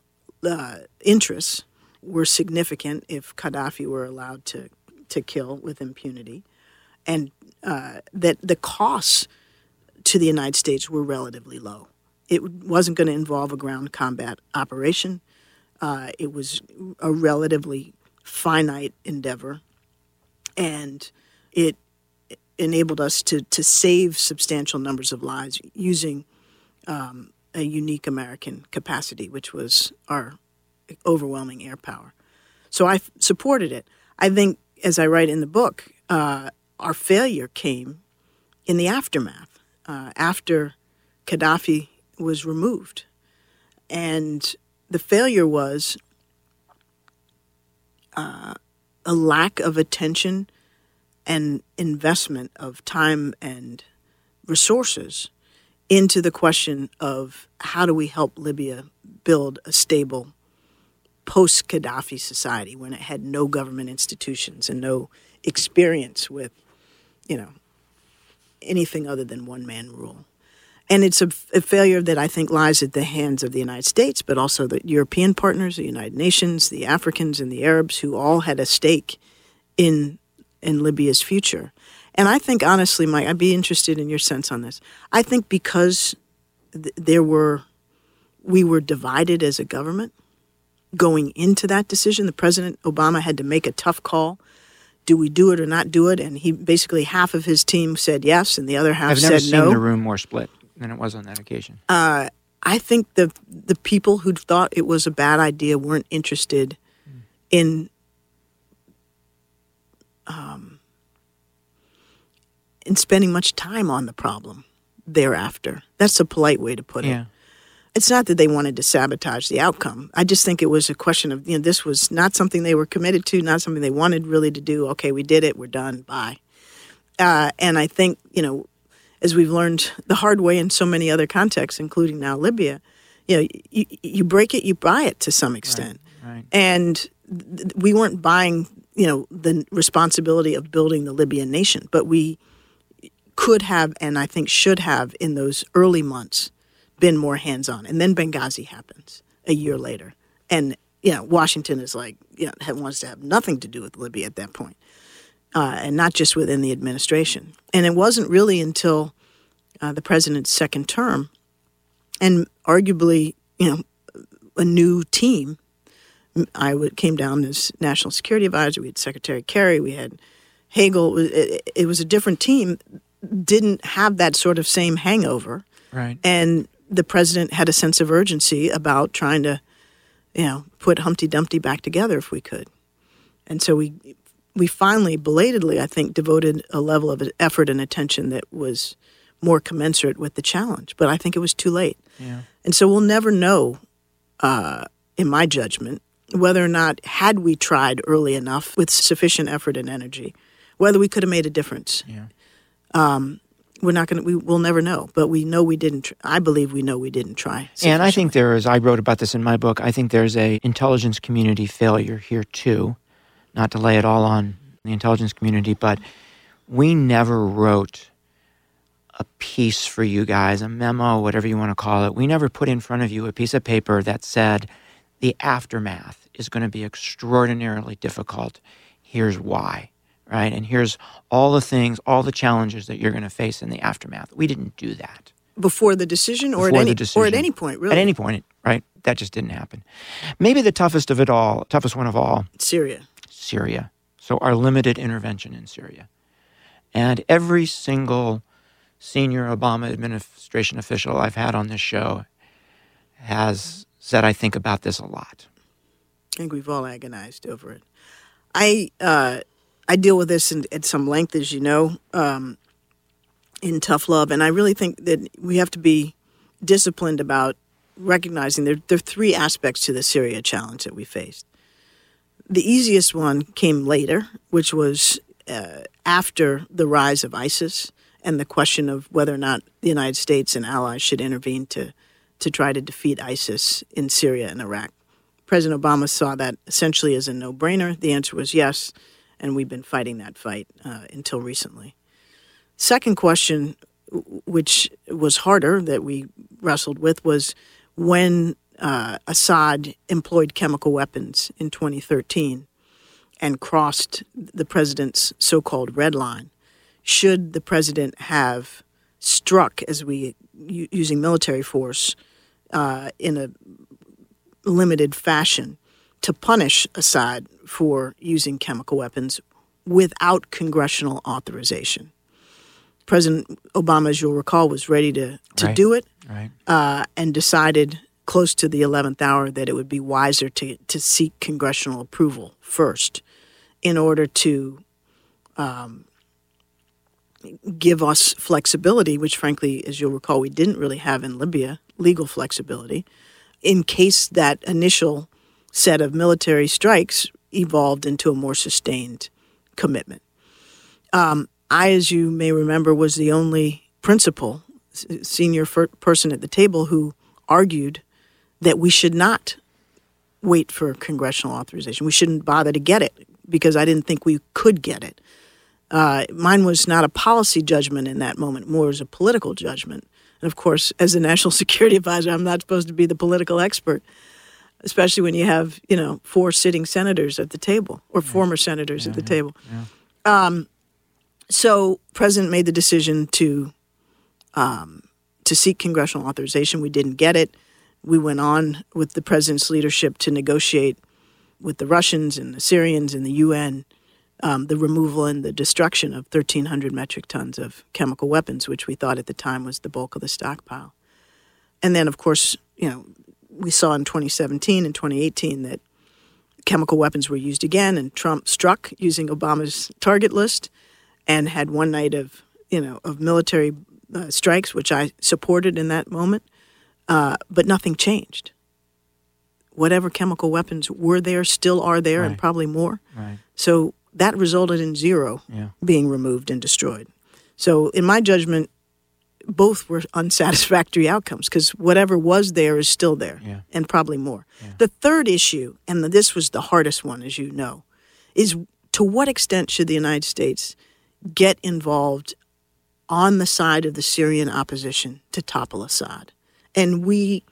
uh, interests were significant if Gaddafi were allowed to, to kill with impunity, and uh, that the costs to the United States were relatively low. It wasn't going to involve a ground combat operation. Uh, it was a relatively finite endeavor, and it enabled us to to save substantial numbers of lives using um, a unique American capacity, which was our overwhelming air power. So I supported it. I think, as I write in the book, uh, our failure came in the aftermath. Uh, after Gaddafi was removed. And the failure was uh, a lack of attention and investment of time and resources into the question of how do we help Libya build a stable post Gaddafi society when it had no government institutions and no experience with, you know, anything other than one man rule. And it's a, a, failure that I think lies at the hands of the United States, but also the European partners, the United Nations, the Africans, and the Arabs, who all had a stake in in Libya's future. And I think, honestly, Mike, I'd be interested in your sense on this. I think because th- there were, we were divided as a government going into that decision. The President Obama had to make a tough call do we do it or not do it? And he basically half of his team said yes, and the other half I've said no. I've never seen the room more split than it was on that occasion. Uh, I think the the people who thought it was a bad idea weren't interested mm. in um, in spending much time on the problem thereafter. That's a polite way to put it. Yeah. It's not that they wanted to sabotage the outcome. I just think it was a question of, you know, this was not something they were committed to, not something they wanted really to do. Okay, we did it, we're done, bye. Uh, and I think, you know, as we've learned the hard way in so many other contexts, including now Libya, you know, you, you break it, you buy it to some extent. Right, right. And th- we weren't buying, you know, the responsibility of building the Libyan nation, but we could have, and I think should have, in those early months, been more hands on. And then Benghazi happens a year later. And you know, Washington is like, you know, wants to have nothing to do with Libya at that point, uh, and not just within the administration. And it wasn't really until uh, the president's second term, and arguably, you know, a new team. I would, came down as national security advisor. We had Secretary Kerry. We had Hagel. It, it was a different team. Didn't have that sort of same hangover. Right. And the president had a sense of urgency about trying to, you know, put Humpty Dumpty back together if we could. And so we we finally, belatedly, I think, devoted a level of effort and attention that was more commensurate with the challenge. But I think it was too late. Yeah. And so we'll never know, uh, in my judgment, whether or not, had we tried early enough with sufficient effort and energy, whether we could have made a difference. Yeah. Um, we're not going to, we will never know, but we know we didn't, tr- I believe we know we didn't try. And I think there is, I wrote about this in my book, I think there's a intelligence community failure here too. Not to lay it all on the intelligence community, but we never wrote a piece for you guys, a memo, whatever you want to call it. We never put in front of you a piece of paper that said the aftermath is going to be extraordinarily difficult. Here's why, right? And here's all the things, all the challenges that you're going to face in the aftermath. We didn't do that before the decision or before at any, or at any point, really. At any point, right? That just didn't happen. Maybe the toughest of it all, toughest one of all, Syria. Syria. So our limited intervention in Syria. And every single senior Obama administration official I've had on this show has said, I think about this a lot. I think we've all agonized over it. I uh, I deal with this in, at some length, as you know, um, in tough love, and I really think that we have to be disciplined about recognizing there, there are three aspects to the Syria challenge that we faced. The easiest one came later, which was uh, after the rise of ISIS and the question of whether or not the United States and allies should intervene to to try to defeat ISIS in Syria and Iraq. President Obama saw that essentially as a no brainer. The answer was yes, and we've been fighting that fight uh, until recently. Second question, which was harder that we wrestled with, was when uh, Assad employed chemical weapons in 2013 and crossed the president's so called red line. Should the president have struck, as we using military force, uh, in a limited fashion to punish Assad for using chemical weapons without congressional authorization. President Obama, as you'll recall, was ready to, to Right. do it Right. uh, and decided close to the 11th hour that it would be wiser to, to seek congressional approval first in order to um, give us flexibility, which, frankly, as you'll recall, we didn't really have in Libya legal flexibility, in case that initial set of military strikes evolved into a more sustained commitment. Um, I, as you may remember, was the only principal, senior person at the table who argued that we should not wait for congressional authorization. We shouldn't bother to get it because I didn't think we could get it. Uh, mine was not a policy judgment in that moment, more as a political judgment. And of course, as a national *laughs* security advisor, I'm not supposed to be the political expert, especially when you have, you know, four sitting senators at the table or former senators at the table. Um, so, President made the decision to um, to seek congressional authorization. We didn't get it. We went on with the president's leadership to negotiate with the Russians and the Syrians and the UN um, the removal and the destruction of 1,300 metric tons of chemical weapons, which we thought at the time was the bulk of the stockpile. And then, of course, you know, we saw in 2017 and 2018 that chemical weapons were used again, and Trump struck using Obama's target list and had one night of, you know, of military uh, strikes, which I supported in that moment, uh, but nothing changed. Whatever chemical weapons were there, still are there, and probably more. Right. So that resulted in zero Yeah. being removed and destroyed. So, in my judgment, both were unsatisfactory outcomes because whatever was there is still there Yeah. and probably more. The third issue, and this was the hardest one, as you know, is to what extent should the United States get involved on the side of the Syrian opposition to topple Assad? And we,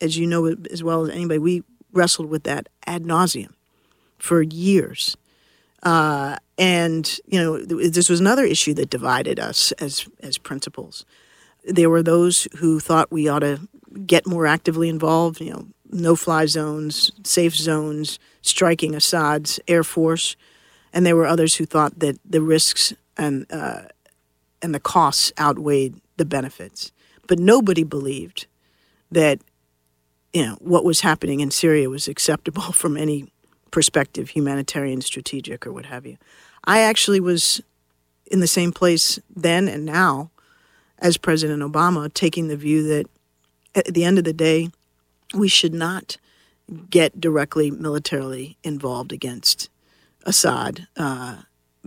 as you know as well as anybody, we wrestled with that ad nauseum for years. Uh, and you know, th- this was another issue that divided us as as principals. There were those who thought we ought to get more actively involved. You know, no fly zones, safe zones, striking Assad's air force, and there were others who thought that the risks and uh, and the costs outweighed the benefits. But nobody believed that you know what was happening in Syria was acceptable *laughs* from any perspective, humanitarian, strategic, or what have you. I actually was in the same place then and now as President Obama, taking the view that at the end of the day, we should not get directly militarily involved against Assad uh,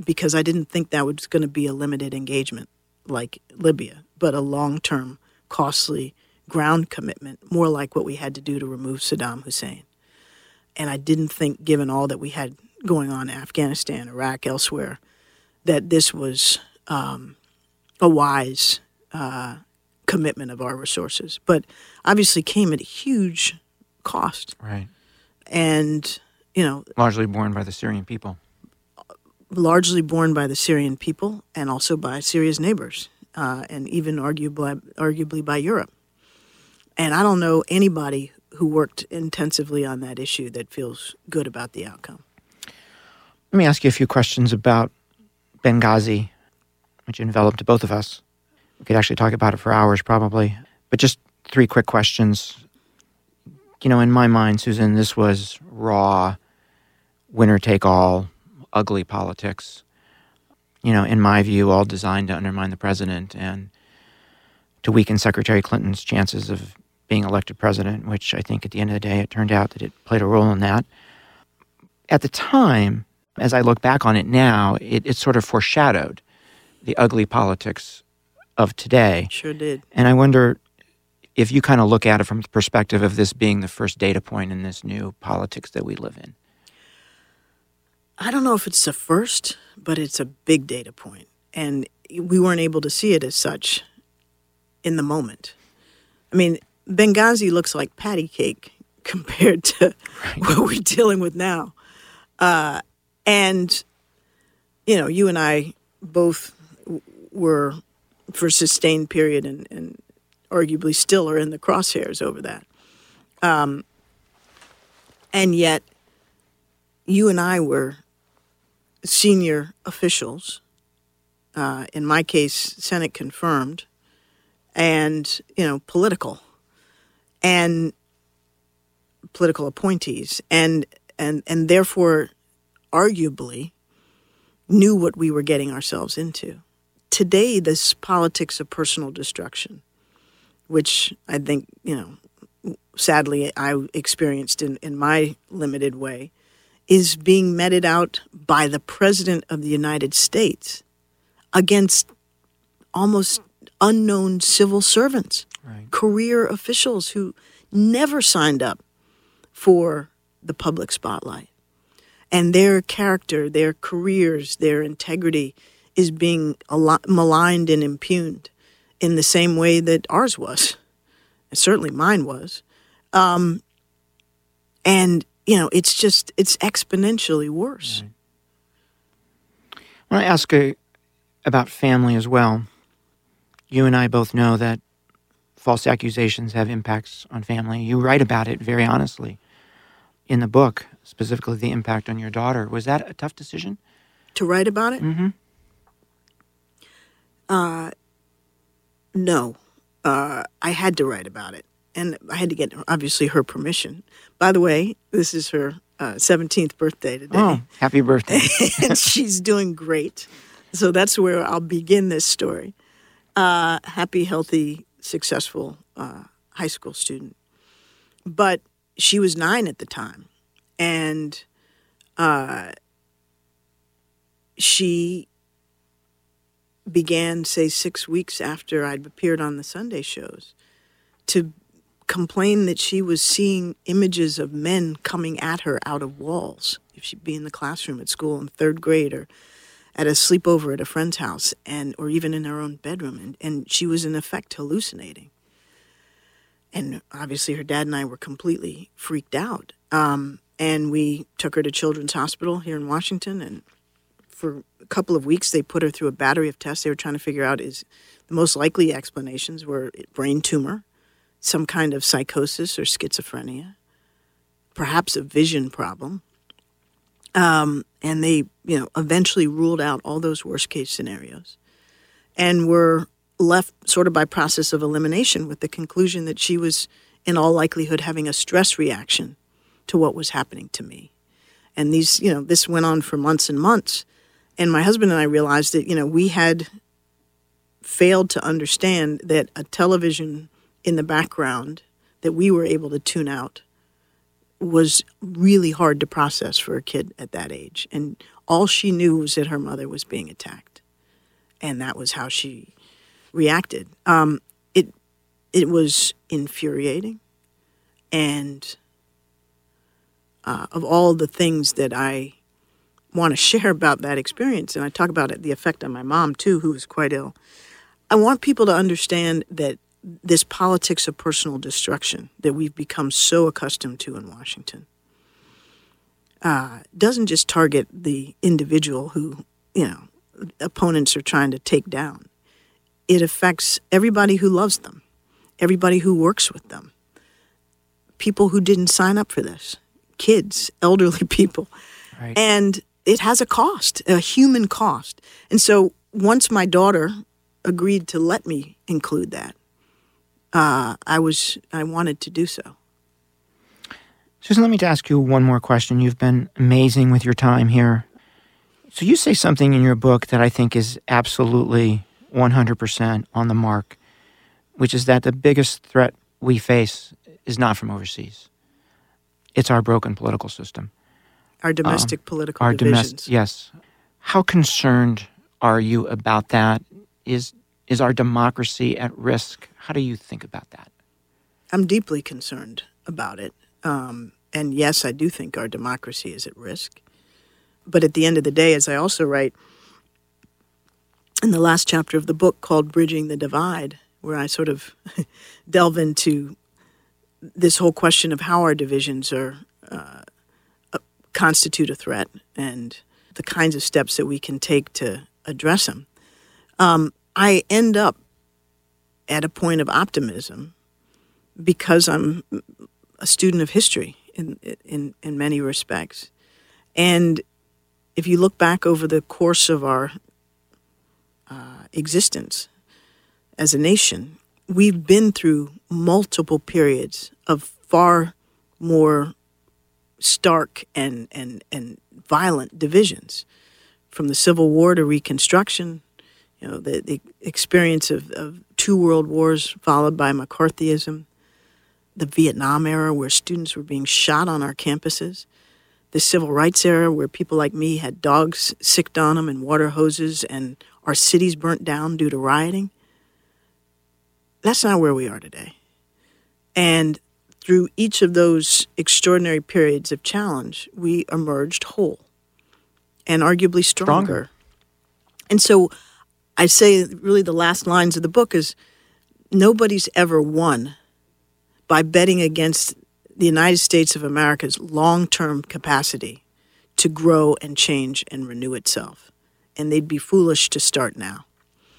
because I didn't think that was going to be a limited engagement like Libya, but a long term, costly ground commitment, more like what we had to do to remove Saddam Hussein. And I didn't think, given all that we had going on in Afghanistan, Iraq, elsewhere, that this was um, a wise uh, commitment of our resources. But obviously came at a huge cost. Right. And, you know, Largely borne by the Syrian people. largely borne by the Syrian people and also by Syria's neighbors, uh, and even arguably, arguably by Europe. And I don't know anybody who worked intensively on that issue that feels good about the outcome. Let me ask you a few questions about Benghazi, which enveloped both of us. We could actually talk about it for hours, probably. But just three quick questions. You know, in my mind, Susan, this was raw, winner take all, ugly politics. You know, in my view, all designed to undermine the president and to weaken Secretary Clinton's chances of being elected president, which I think at the end of the day, it turned out that it played a role in that. At the time, as I look back on it now, it, it sort of foreshadowed the ugly politics of today. Sure did. And I wonder if you kind of look at it from the perspective of this being the first data point in this new politics that we live in. I don't know if it's the first, but it's a big data point. And we weren't able to see it as such in the moment. I mean, Benghazi looks like patty cake *laughs* compared to what we're dealing with now. Uh, and, you know, you and I both were for a sustained period and, and arguably still are in the crosshairs over that. Um, and yet, you and I were senior officials. Uh, in my case, Senate confirmed, and you know, political, and political appointees, and and and therefore, arguably, knew what we were getting ourselves into. Today, this politics of personal destruction, which I think you know, sadly, I experienced in in my limited way is being meted out by the President of the United States against almost unknown civil servants, Right. career officials who never signed up for the public spotlight. And their character, their careers, their integrity is being maligned and impugned in the same way that ours was. And certainly mine was. Um, and you know, it's just it's exponentially worse. When I want to ask uh, about family as well. You and I both know that false accusations have impacts on family. You write about it very honestly in the book, specifically the impact on your daughter. Was that a tough decision? To write about it? Mm-hmm. Uh, no, uh, I had to write about it, and I had to get obviously her permission. By the way, this is her uh, seventeenth birthday today. Oh, happy birthday. *laughs* and she's doing great. So that's where I'll begin this story. Uh, happy, healthy, successful uh, high school student. But she was nine at the time. And uh, she began, say, six weeks after I'd appeared on the Sunday shows, to complain that she was seeing images of men coming at her out of walls. If she'd be in the classroom at school in third grade or at a sleepover at a friend's house and or even in her own bedroom and, and she was in effect hallucinating. And obviously her dad and I were completely freaked out. Um, and we took her to Children's Hospital here in Washington. And for a couple of weeks, they put her through a battery of tests. They were trying to figure out is the most likely explanations were brain tumor, some kind of psychosis or schizophrenia, perhaps a vision problem. Um, and they, you know, eventually ruled out all those worst case scenarios, and were left sort of by process of elimination with the conclusion that she was, in all likelihood, having a stress reaction to what was happening to me. And these, you know, this went on for months and months. And my husband and I realized that, you know, we had failed to understand that a television in the background that we were able to tune out was really hard to process for a kid at that age. And all she knew was that her mother was being attacked. And that was how she reacted. Um, it, it was infuriating. And uh, of all the things that I want to *laughs* share about that experience, and I talk about it, the effect on my mom too, who was quite ill, I want people to understand that this politics of personal destruction that we've become so accustomed to in Washington uh, doesn't just target the individual who, you know, opponents are trying to take down. It affects everybody who loves them, everybody who works with them, people who didn't sign up for this, kids, elderly people. Right. And it has a cost, a human cost. And so once my daughter agreed to let me include that, uh, I was I wanted to do so. Susan, let me ask you one more question. You've been amazing with your time here. So you say something in your book that I think is absolutely 100% on the mark, which is that the biggest threat we face is not from overseas. It's our broken political system. Our domestic um, political our divisions. Yes. How concerned are you about that? Is is our democracy at risk? How do you think about that? I'm deeply concerned about it. Um, and yes, I do think our democracy is at risk. But at the end of the day, as I also write in the last chapter of the book called Bridging the Divide, where I sort of *laughs* delve into this whole question of how our divisions are uh, constitute a threat and the kinds of steps that we can take to address them. Um, I end up at a point of optimism because I'm a student of history in in in many respects, and if you look back over the course of our uh, existence as a nation, we've been through multiple periods of far more stark and and and violent divisions, from the Civil War to Reconstruction, you know, the, the experience of, of two world wars followed by McCarthyism, the Vietnam era where students were being shot on our campuses, the civil rights era where people like me had dogs sicked on them and water hoses and our cities burnt down due to rioting. That's not where we are today. And through each of those extraordinary periods of challenge, we emerged whole and arguably stronger. stronger. And so I say really the last lines of the book is nobody's ever won by betting against the United States of America's long term capacity to grow and change and renew itself. And they'd be foolish to start now.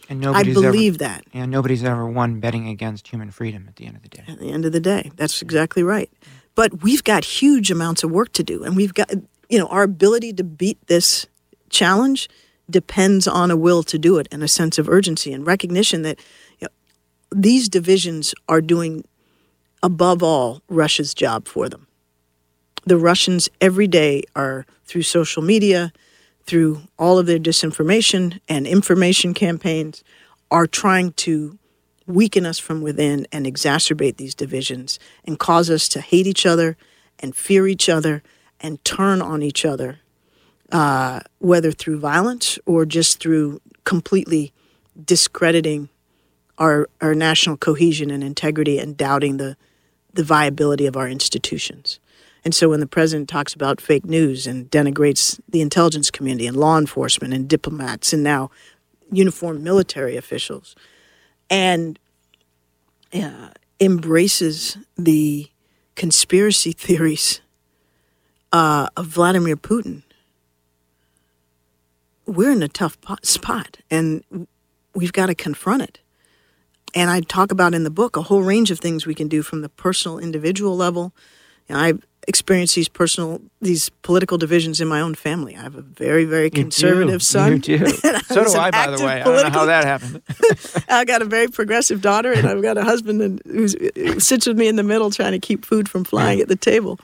And I believe ever, that. Yeah, nobody's ever won betting against human freedom at the end of the day. At the end of the day, that's exactly right. But we've got huge amounts of work to do, and we've got, you know, our ability to beat this challenge depends on a will to do it and a sense of urgency and recognition that you know, these divisions are doing, above all, Russia's job for them. The Russians every day are through social media, through all of their disinformation and information campaigns, are trying to weaken us from within and exacerbate these divisions and cause us to hate each other and fear each other and turn on each other uh, whether through violence or just through completely discrediting our our national cohesion and integrity and doubting the the viability of our institutions. And so when the president talks about fake news and denigrates the intelligence community and law enforcement and diplomats and now uniformed military officials and uh, embraces the conspiracy *laughs* theories uh, of Vladimir Putin, we're in a tough po- spot and we've got to confront it. And I talk about in the book a whole range of things we can do from the personal individual level. You know, I've experienced these personal, these political divisions in my own family. I have a very, very conservative son. You do. *laughs* so do I, by the way. I don't know how that happened. *laughs* I got a very progressive daughter, and I've got a husband who sits with me in the middle, trying to keep food from flying at the table.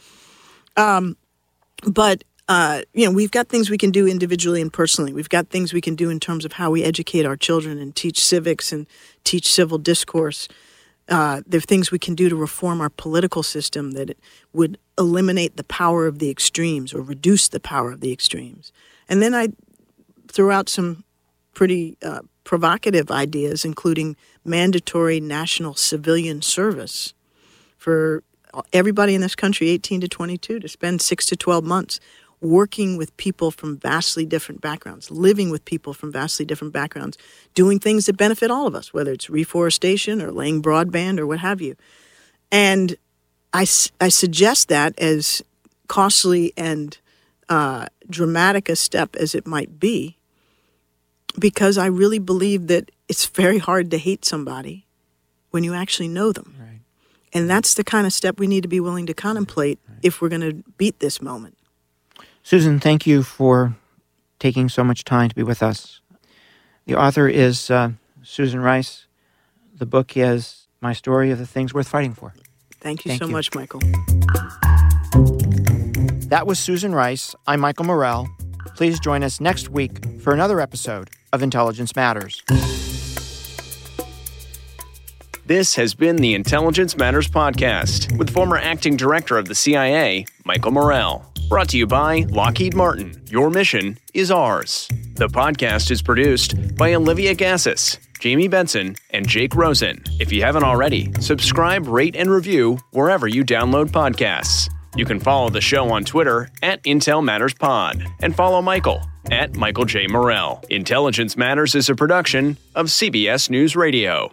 Um, but uh, you know, we've got things we can do individually and personally. We've got things we can do in terms of how we educate our children and teach civics and teach civil discourse. Uh, there are things we can do to reform our political system that would eliminate the power of the extremes or reduce the power of the extremes. And then I threw out some pretty uh, provocative ideas, including mandatory national civilian service for everybody in this country, 18 to 22, to spend six to 12 months working with people from vastly different backgrounds, living with people from vastly different backgrounds, doing things that benefit all of us, whether it's reforestation or laying broadband or what have you. And I, I suggest that as costly and uh, dramatic a step as it might be, because I really believe that it's very hard to hate somebody when you actually know them. Right. And that's the kind of step we need to be willing to contemplate right. if we're going to beat this moment. Susan, thank you for taking so much time to be with us. The author is uh, Susan Rice. The book is My Story of the Things Worth Fighting For. Thank you thank so you. much, Michael. That was Susan Rice. I'm Michael Morell. Please join us next week for another episode of Intelligence Matters. This has been the Intelligence Matters Podcast with former acting director of the CIA, Michael Morell. Brought to you by Lockheed Martin. Your mission is ours. The podcast is produced by Olivia Gazis, Jamie Benson, and Jake Rosen. If you haven't already, subscribe, rate, and review wherever you download podcasts. You can follow the show on Twitter at Intel Matters Pod and follow Michael at Michael J. Morell. Intelligence Matters is a production of CBS News Radio.